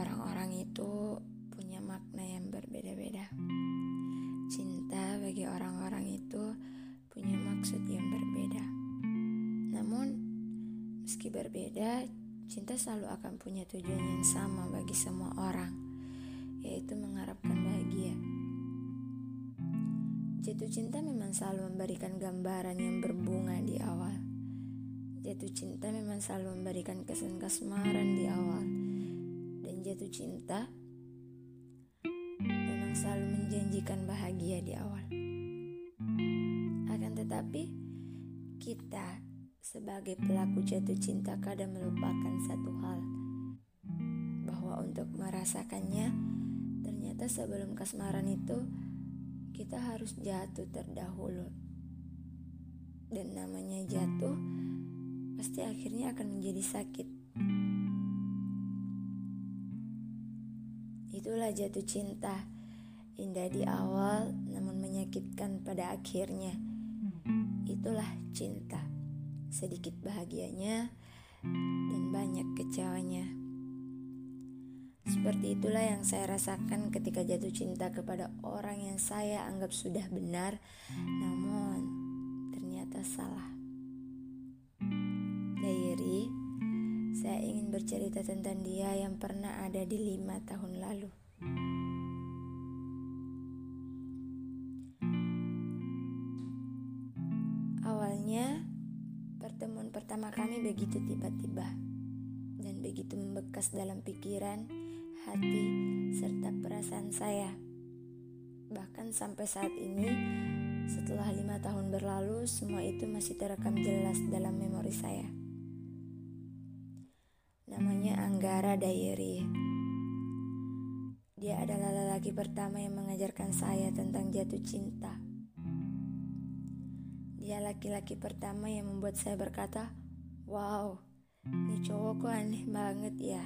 orang-orang itu punya makna yang berbeda-beda. Cinta bagi orang-orang itu punya maksud yang berbeda. Namun, meski berbeda, cinta selalu akan punya tujuan yang sama bagi semua orang, yaitu mengharapkan bahagia. Jatuh cinta memang selalu memberikan gambaran yang berbunga di awal. Jatuh cinta memang selalu memberikan kesan kasmaran di awal jatuh cinta memang selalu menjanjikan bahagia di awal. Akan tetapi, kita sebagai pelaku jatuh cinta kadang melupakan satu hal, bahwa untuk merasakannya, ternyata sebelum kasmaran itu kita harus jatuh terdahulu. Dan namanya jatuh pasti akhirnya akan menjadi sakit. Itulah jatuh cinta. Indah di awal namun menyakitkan pada akhirnya. Itulah cinta. Sedikit bahagianya dan banyak kecewanya. Seperti itulah yang saya rasakan ketika jatuh cinta kepada orang yang saya anggap sudah benar, namun ternyata salah. Diary saya ingin bercerita tentang dia yang pernah ada di lima tahun lalu. Awalnya, pertemuan pertama kami begitu tiba-tiba dan begitu membekas dalam pikiran, hati, serta perasaan saya. Bahkan sampai saat ini, setelah lima tahun berlalu, semua itu masih terekam jelas dalam memori saya. Namanya Anggara Diary. Dia adalah lelaki pertama yang mengajarkan saya tentang jatuh cinta. Dia laki-laki pertama yang membuat saya berkata, "Wow, ini cowok kok aneh banget ya."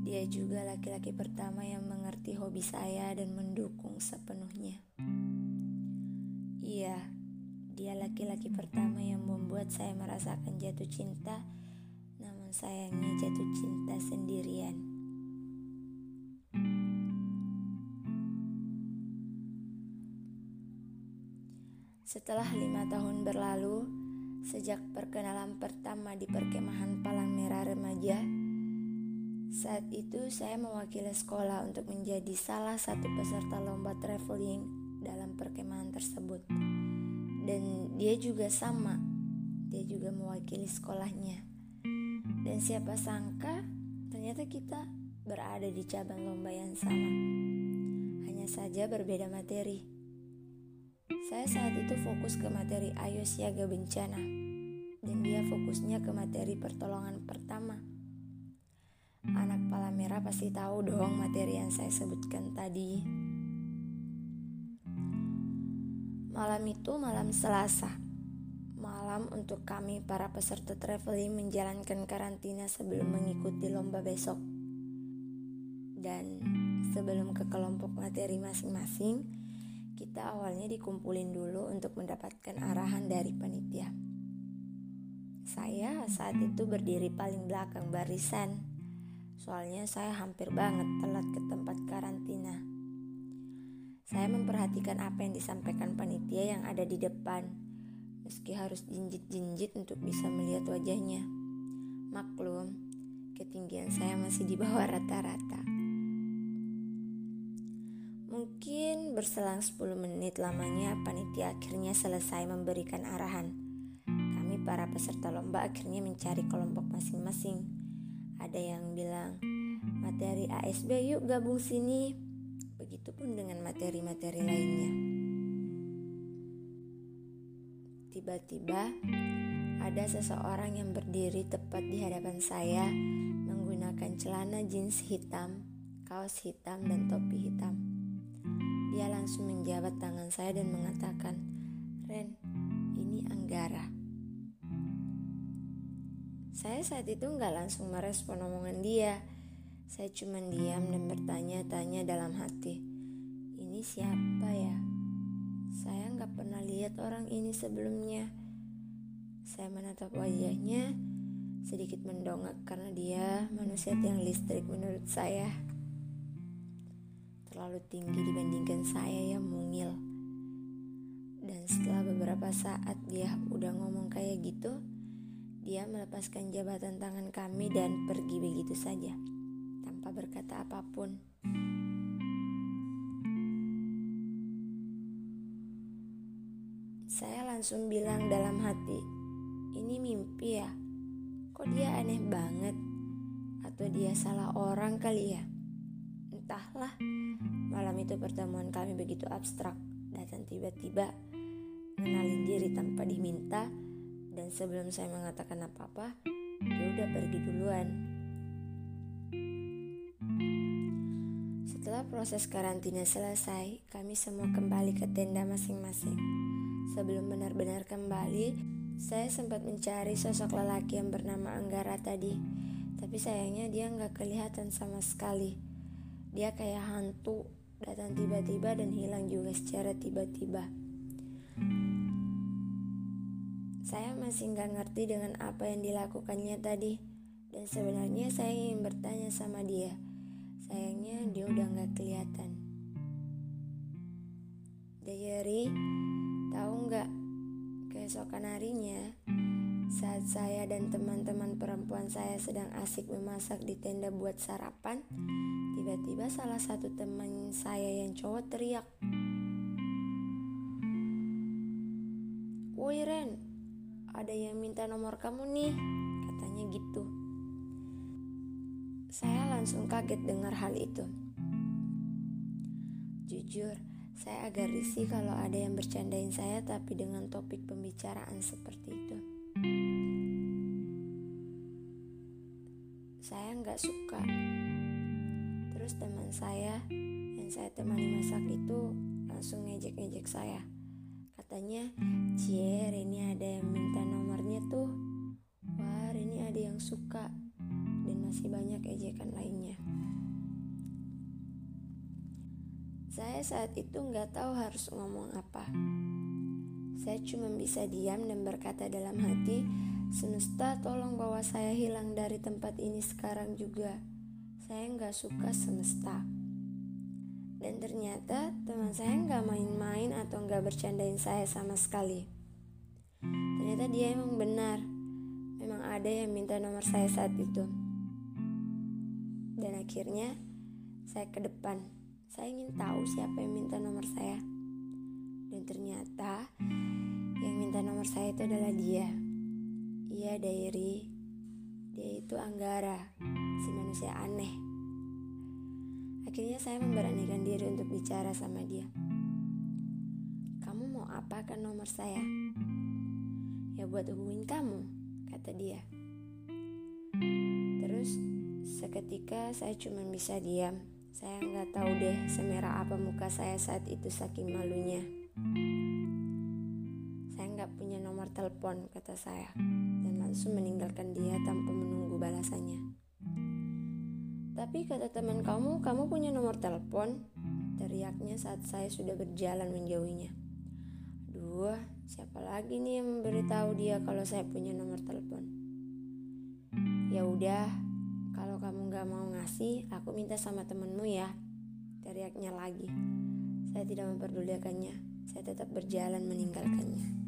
Dia juga laki-laki pertama yang mengerti hobi saya dan mendukung sepenuhnya. Iya, dia laki-laki pertama yang membuat saya merasakan jatuh cinta, sayangnya jatuh cinta sendirian. Setelah lima tahun berlalu, sejak perkenalan pertama di perkemahan Palang Merah Remaja, saat itu saya mewakili sekolah untuk menjadi salah satu peserta lomba traveling dalam perkemahan tersebut dan dia juga sama dia juga mewakili sekolahnya dan siapa sangka ternyata kita berada di cabang lomba yang sama. Hanya saja berbeda materi. Saya saat itu fokus ke materi ayo siaga bencana. Dan dia fokusnya ke materi pertolongan pertama. Anak pala merah pasti tahu dong materi yang saya sebutkan tadi. Malam itu malam Selasa. Malam untuk kami para peserta traveling menjalankan karantina sebelum mengikuti lomba besok. Dan sebelum ke kelompok materi masing-masing, kita awalnya dikumpulin dulu untuk mendapatkan arahan dari panitia. Saya saat itu berdiri paling belakang barisan. Soalnya saya hampir banget telat ke tempat karantina. Saya memperhatikan apa yang disampaikan panitia yang ada di depan, meski harus jinjit-jinjit untuk bisa melihat wajahnya. Maklum, ketinggian saya masih di bawah rata-rata. Mungkin berselang 10 menit lamanya panitia akhirnya selesai memberikan arahan. Kami para peserta lomba akhirnya mencari kelompok masing-masing. Ada yang bilang, materi ASB yuk gabung sini. Begitupun dengan materi-materi lainnya. Tiba-tiba ada seseorang yang berdiri tepat di hadapan saya menggunakan celana jeans hitam, kaos hitam, dan topi hitam. Dia langsung menjabat tangan saya dan mengatakan, "Ren, ini Anggara." Saya saat itu nggak langsung merespon omongan dia saya cuma diam dan bertanya-tanya dalam hati. Ini siapa ya? Nggak pernah lihat orang ini sebelumnya. Saya menatap wajahnya sedikit mendongak karena dia manusia yang listrik menurut saya terlalu tinggi dibandingkan saya yang mungil. Dan setelah beberapa saat dia udah ngomong kayak gitu, dia melepaskan jabatan tangan kami dan pergi begitu saja, tanpa berkata apa pun. Saya langsung bilang dalam hati, ini mimpi ya? Kok dia aneh banget? Atau dia salah orang kali ya? Entahlah, malam itu pertemuan kami begitu abstrak, datang tiba-tiba mengenalin diri tanpa diminta dan sebelum saya mengatakan apa-apa dia udah pergi duluan setelah proses karantina selesai kami semua kembali ke tenda masing-masing sebelum benar-benar kembali saya sempat mencari sosok lelaki yang bernama Anggara tadi tapi sayangnya dia nggak kelihatan sama sekali dia kayak hantu datang tiba-tiba dan hilang juga secara tiba-tiba saya masih nggak ngerti dengan apa yang dilakukannya tadi. Dan sebenarnya saya ingin bertanya sama dia. Sayangnya dia udah nggak kelihatan. Diary, tahu nggak? Keesokan harinya, saat saya dan teman-teman perempuan saya sedang asik memasak di tenda buat sarapan, tiba-tiba salah satu teman saya yang cowok teriak, Woi Ren, ada yang minta nomor kamu nih, katanya gitu. Saya langsung kaget dengar hal itu. Jujur, saya agak risih kalau ada yang bercandain saya tapi dengan topik pembicaraan seperti itu. Saya nggak suka. Terus teman saya yang saya temani masak itu langsung ngejek-ngejek saya. Katanya, Cie, ini ada yang minta nomornya tuh. Wah, ini ada yang suka. Dan masih banyak ejekan lainnya. Saya saat itu nggak tahu harus ngomong apa. Saya cuma bisa diam dan berkata dalam hati, Semesta tolong bawa saya hilang dari tempat ini sekarang juga. Saya nggak suka semesta. Dan ternyata teman saya nggak main-main atau nggak bercandain saya sama sekali. Ternyata dia emang benar. Memang ada yang minta nomor saya saat itu. Dan akhirnya saya ke depan. Saya ingin tahu siapa yang minta nomor saya. Dan ternyata yang minta nomor saya itu adalah dia. Iya, Dairi. Dia itu Anggara, si manusia aneh. Akhirnya saya memberanikan diri untuk bicara sama dia. Kamu mau apa kan nomor saya? Ya buat hubungin kamu, kata dia. Terus seketika saya cuma bisa diam. Saya nggak tahu deh semerah apa muka saya saat itu saking malunya. Saya nggak punya nomor telepon, kata saya, dan langsung meninggalkan dia tanpa menunggu balasannya. Tapi kata teman kamu, kamu punya nomor telepon? Teriaknya saat saya sudah berjalan menjauhinya. Duh, siapa lagi nih yang memberitahu dia kalau saya punya nomor telepon? Ya udah, kalau kamu gak mau ngasih, aku minta sama temenmu ya. Teriaknya lagi. Saya tidak memperdulikannya. Saya tetap berjalan meninggalkannya.